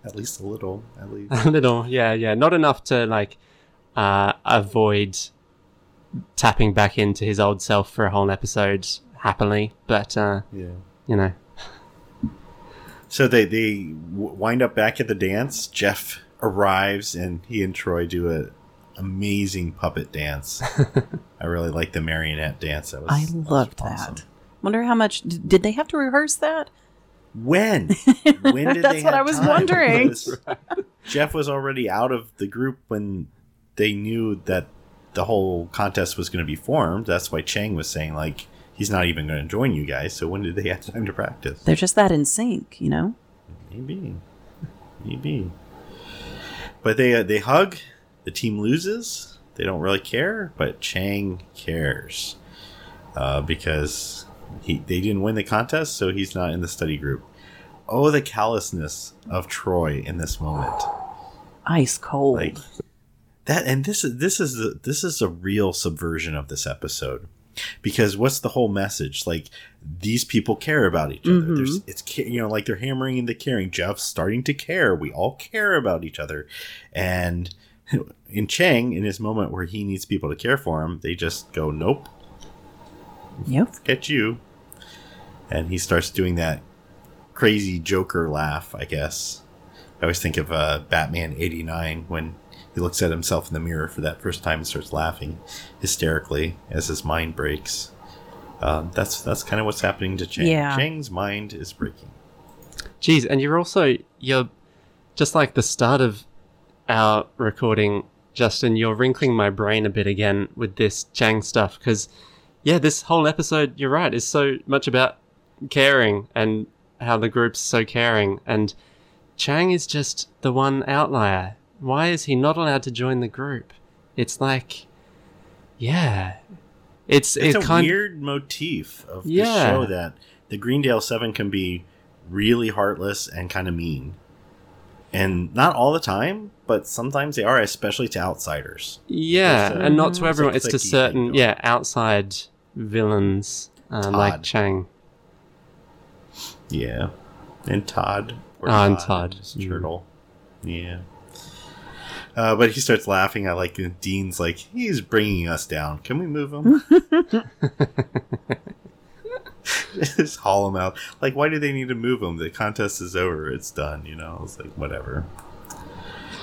at least a little at least A little, yeah, yeah. Not enough to like uh, avoid tapping back into his old self for a whole episode happily, but uh, yeah you know, So they they wind up back at the dance. Jeff arrives, and he and Troy do a amazing puppet dance. I really like the marionette dance. That was I that was awesome. that. Wonder how much did they have to rehearse that? When? When did That's they what have I was time? wondering. Because Jeff was already out of the group when they knew that the whole contest was going to be formed. That's why Chang was saying like he's not even going to join you guys. So when did they have time to practice? They're just that in sync, you know. Maybe, maybe. But they uh, they hug. The team loses. They don't really care, but Chang cares uh, because he they didn't win the contest, so he's not in the study group. Oh, the callousness of Troy in this moment. Ice cold. Like that, and this is this is the this is a real subversion of this episode. Because what's the whole message? Like these people care about each other. There's it's you know like they're hammering into caring. Jeff's starting to care. We all care about each other, and in Chang, in his moment where he needs people to care for him, they just go, "Nope, Yep. get you," and he starts doing that crazy Joker laugh. I guess I always think of uh, Batman '89 when he looks at himself in the mirror for that first time and starts laughing hysterically as his mind breaks. Um, that's that's kind of what's happening to Chang. Yeah. Chang's mind is breaking. Geez, and you're also you're just like the start of our recording, Justin. You're wrinkling my brain a bit again with this Chang stuff because, yeah, this whole episode, you're right, is so much about caring and how the group's so caring, and Chang is just the one outlier. Why is he not allowed to join the group? It's like, yeah, it's It's it a kind weird motif of the Yeah. show that the Greendale Seven can be really heartless and kind of mean, and not all the time, but sometimes they are, especially to outsiders. Yeah, a- and not to everyone. It's to clicky thing certain, yeah, outside villains uh, like Chang. Yeah, and Todd. Or Ah, and Todd. his Mm. turtle. Yeah. Uh, but he starts laughing. I like Dean's like he's bringing us down. Can we move him? Just haul him out. Like, why do they need to move him? The contest is over. It's done. You know. It's like whatever.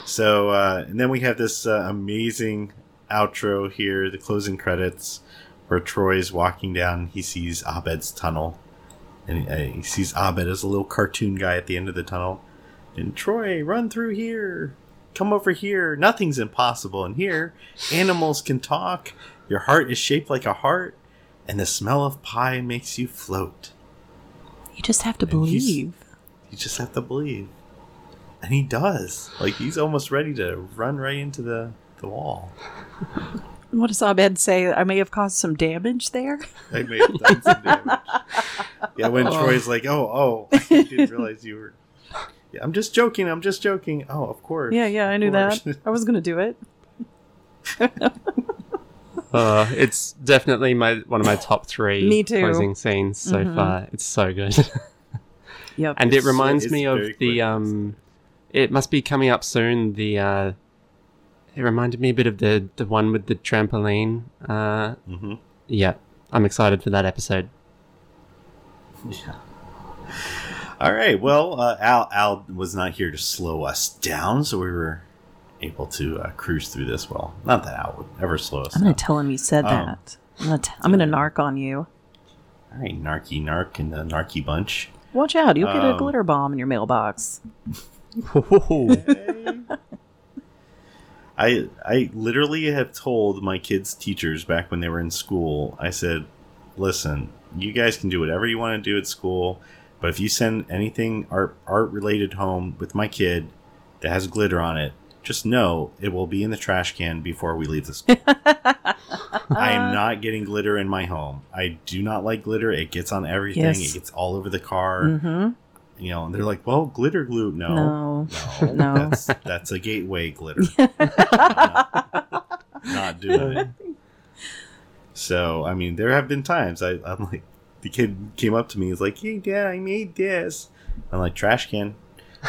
So, uh, and then we have this uh, amazing outro here, the closing credits, where Troy's walking down. He sees Abed's tunnel, and uh, he sees Abed as a little cartoon guy at the end of the tunnel. And Troy, run through here. Come over here. Nothing's impossible in here. Animals can talk. Your heart is shaped like a heart, and the smell of pie makes you float. You just have to And believe. You just have to believe. And he does. Like he's almost ready to run right into the, the wall. What does Abed say? I may have caused some damage there. I may have done some damage. Yeah, when oh. Troy's like, "Oh, oh, I didn't realize you were." Yeah, I'm just joking. I'm just joking. Oh, of course. Yeah, yeah, I knew course. that. I was gonna do it. Uh, it's definitely my one of my top three Me too. closing scenes so Mhm. far. It's so good, Yep. and It's it reminds me of very the um. It must be coming up soon. The uh, it reminded me a bit of the the one with the trampoline. Uh, hmm yeah, I'm excited for that episode. Yeah. All right. Well, uh, Al Al was not here to slow us down, so we were able to uh, cruise through this. Well, not that Al would ever slow us I'm gonna tell him you said Um, that. I'm gonna, t- I'm gonna narc on you. All right, Narky Nark and the Narky Bunch. Watch out! You'll get a Um, glitter bomb in your mailbox. I I literally have told my kids' teachers back when they were in school. I said, "Listen, you guys can do whatever you want to do at school, but if you send anything art art related home with my kid that has glitter on it, just know it will be in the trash can before we leave the school. I am not getting glitter in my home. I do not like glitter. It gets on everything. Yes. It gets all over the car. Mm-hmm. You know, and they're like, "Well, glitter glue, no." No. No. That's, that's a gateway glitter. not, not doing it. So, I mean, there have been times I, I'm like, the kid came up to me, he's like, "Hey, Dad, I made this." I'm like, "Trash can."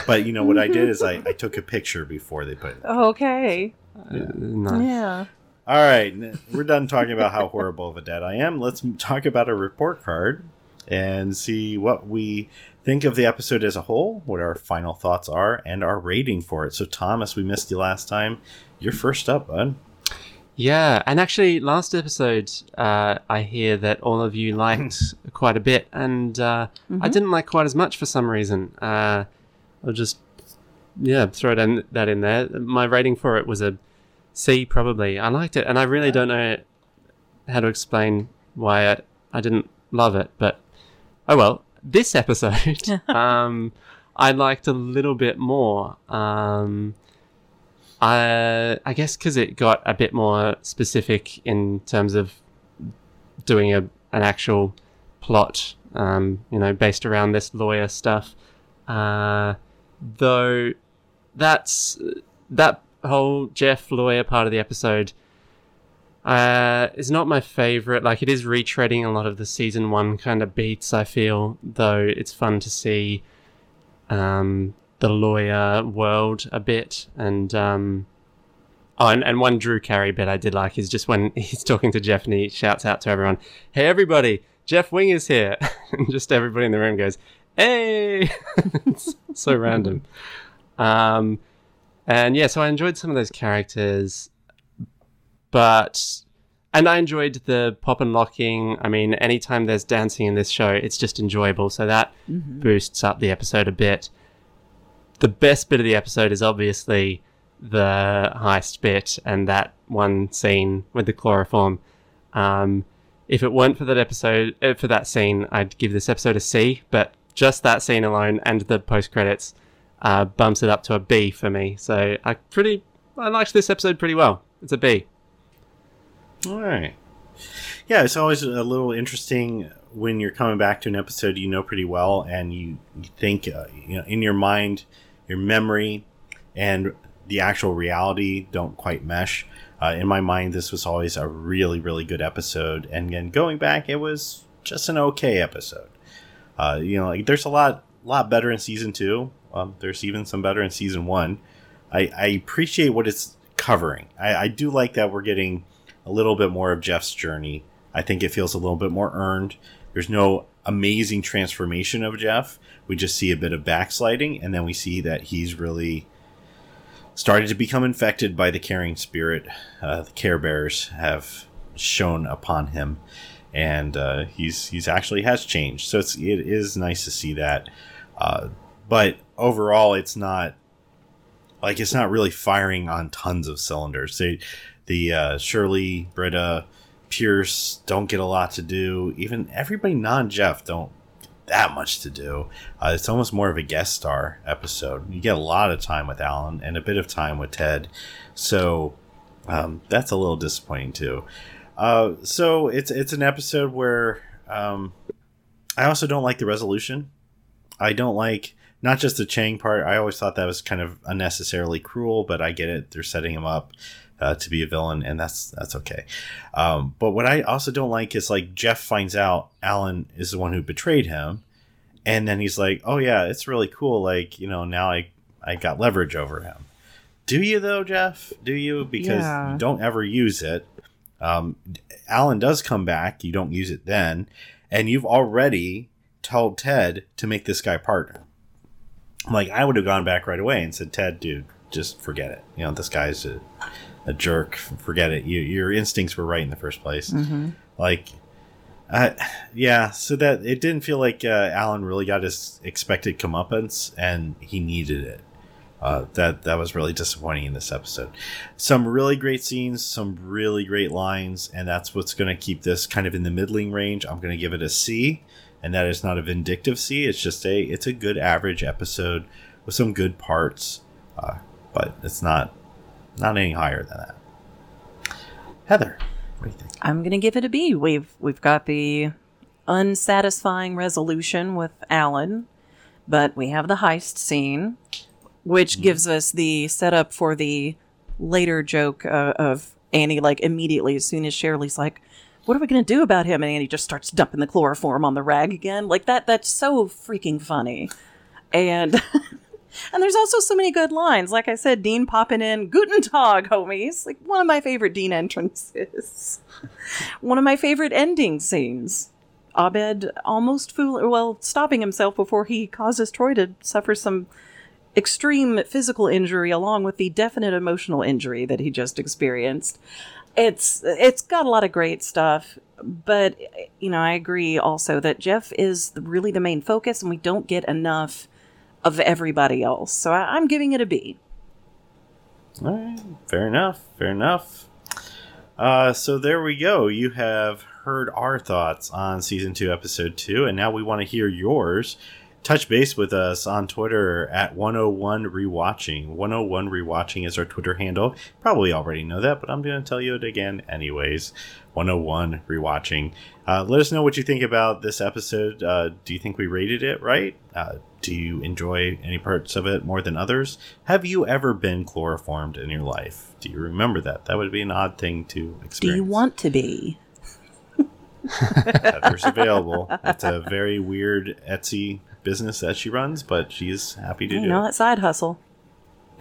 But you know what I did is I, I took a picture before they put it. Okay. Uh, no. Yeah. All right, we're done talking about how horrible of a dad I am. Let's talk about a report card and see what we think of the episode as a whole, what our final thoughts are, and our rating for it. So, Thomas, we missed you last time. You're first up, bud. Yeah, and actually, last episode, uh, I hear that all of you liked quite a bit, and uh, I didn't like quite as much for some reason. Uh, I'll just, yeah, throw that in, that in there. My rating for it was a C, probably. I liked it, and I really don't know how to explain why I, I didn't love it, but oh well. This episode, um, I liked a little bit more. Um, I I guess because it got a bit more specific in terms of doing a an actual plot, um, you know, based around this lawyer stuff. Uh, though that's that whole Jeff lawyer part of the episode uh, is not my favorite. Like it is retreading a lot of the season one kind of beats. I feel though it's fun to see um, the lawyer world a bit and um, Oh, and, and one Drew Carey bit I did like is just when he's talking to Jeff and he shouts out to everyone, "Hey everybody, Jeff Wing is here," and just everybody in the room goes, "Hey!" it's so random. Um, and yeah, so I enjoyed some of those characters, but and I enjoyed the pop and locking. I mean, anytime there's dancing in this show, it's just enjoyable. So that boosts up the episode a bit. The best bit of the episode is obviously the heist bit and that one scene with the chloroform. Um, if it weren't for that episode, uh, for that scene, I'd give this episode a C. But just that scene alone and the post credits uh, bumps it up to a B for me. So I pretty, I liked this episode pretty well. It's a B. All right. Yeah, it's always a little interesting when you're coming back to an episode you know pretty well, and you, you think, uh, you know, in your mind, your memory, and the actual reality don't quite mesh. Uh, in my mind, this was always a really, really good episode, and then going back, it was just an okay episode. Uh, you know, like there's a lot, lot better in season two. Um, there's even some better in season one. I, I appreciate what it's covering. I, I do like that we're getting a little bit more of Jeff's journey. I think it feels a little bit more earned. There's no amazing transformation of Jeff. We just see a bit of backsliding, and then we see that he's really started to become infected by the caring spirit. Uh, the Care Bears have shown upon him, and uh, he's he's actually has changed. So it's it is nice to see that. Uh, but overall, it's not like it's not really firing on tons of cylinders. They, the uh, Shirley, Britta, Pierce don't get a lot to do. Even everybody non Jeff don't get that much to do. Uh, it's almost more of a guest star episode. You get a lot of time with Alan and a bit of time with Ted, so um, that's a little disappointing too. Uh, so it's it's an episode where um, I also don't like the resolution. I don't like not just the Chang part. I always thought that was kind of unnecessarily cruel, but I get it. They're setting him up uh, to be a villain, and that's that's okay. Um, but what I also don't like is like Jeff finds out Alan is the one who betrayed him, and then he's like, "Oh yeah, it's really cool. Like you know now I I got leverage over him." Do you though, Jeff? Do you? Because Yeah. you don't ever use it. Um, Alan does come back. You don't use it then, and you've already told Ted to make this guy partner. Like I would have gone back right away and said, Ted, dude, just forget it. You know, this guy's a, a jerk. Forget it. You, your instincts were right in the first place. Like, uh, yeah. So that it didn't feel like uh, Alan really got his expected comeuppance, and he needed it. Uh, that that was really disappointing in this episode. Some really great scenes, some really great lines, and that's what's going to keep this kind of in the middling range. I'm going to give it a C, and that is not a vindictive C. It's just a it's a good average episode with some good parts, uh, but it's not not any higher than that. Heather, what do you think? I'm gonna give it a B. We've we've got the unsatisfying resolution with Alan, but we have the heist scene, which gives us the setup for the later joke uh, of Annie. Like immediately, as soon as Shirley's like, "What are we gonna do about him?" and Annie just starts dumping the chloroform on the rag again. Like that. That's so freaking funny, and. And there's also so many good lines. Like I said, Dean popping in, Guten Tag, homies. Like one of my favorite Dean entrances. one of my favorite ending scenes. Abed almost fool well, stopping himself before he causes Troy to suffer some extreme physical injury along with the definite emotional injury that he just experienced. It's it's got a lot of great stuff, but you know, I agree also that Jeff is really the main focus and we don't get enough of everybody else. So I, I'm giving it a B. All right, fair enough. Fair enough. Uh, so there we go. You have heard our thoughts on season two, episode two, and now we want to hear yours. Touch base with us on Twitter at 101 Rewatching. 101 Rewatching is our Twitter handle. Probably already know that, but I'm going to tell you it again anyways. 101 Rewatching. Uh, let us know what you think about this episode. Uh, do you think we rated it right? Uh, do you enjoy any parts of it more than others? Have you ever been chloroformed in your life? Do you remember that? That would be an odd thing to experience. Do you want to be? Heather's available. It's a very weird Etsy business that she runs, but she's happy to You do know it. that side hustle.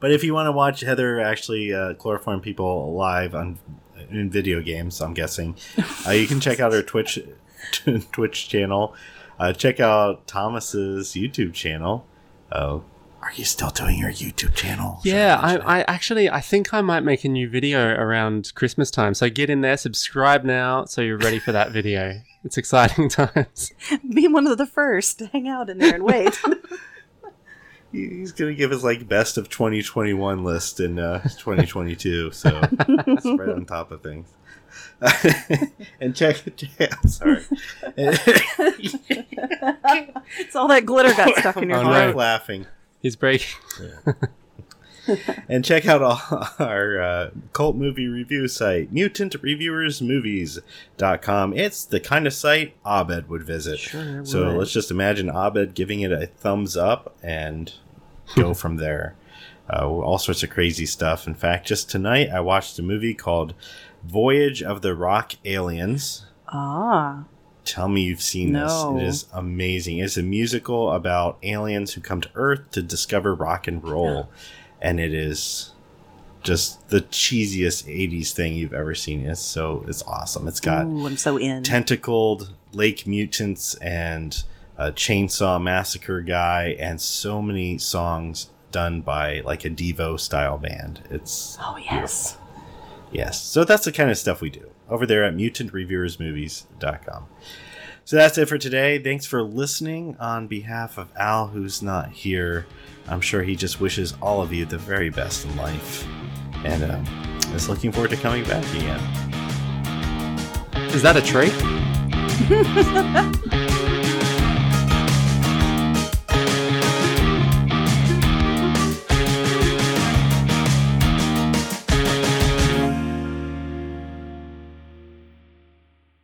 but if you want to watch Heather actually uh, chloroform people live on in video games, I'm guessing uh, you can check out her Twitch Twitch channel. Uh, check out Thomas's YouTube channel. Oh, are you still doing your YouTube channel? Yeah, I, I actually I think I might make a new video around Christmas time. So get in there, subscribe now, so you're ready for that video. It's exciting times. Be one of the first to hang out in there and wait. He's gonna give his like best of 2021 list in uh, 2022, so it's right on top of things. and check, yeah, I'm sorry. it's all that glitter got stuck in your Oh, heart. no. laughing. He's breaking. and check out all our uh, cult movie review site, mutantreviewersmovies.com. It's the kind of site Abed would visit. Sure so would. let's just imagine Abed giving it a thumbs up and go from there. Uh, all sorts of crazy stuff. In fact, just tonight I watched a movie called Voyage of the Rock Aliens. Ah, Tell me you've seen No. this. It is amazing. It's a musical about aliens who come to Earth to discover rock and roll. And it is just the cheesiest 80s thing you've ever seen. It's so it's awesome. It's got Ooh, I'm so in. tentacled lake mutants and a chainsaw massacre guy and so many songs done by like a Devo style band. It's oh yes. Yes. So that's the kind of stuff we do over there at mutantreviewersmovies.com. So that's it for today. Thanks for listening on behalf of Al, who's not here. I'm sure he just wishes all of you the very best in life and uh, is looking forward to coming back again. Is that a tree?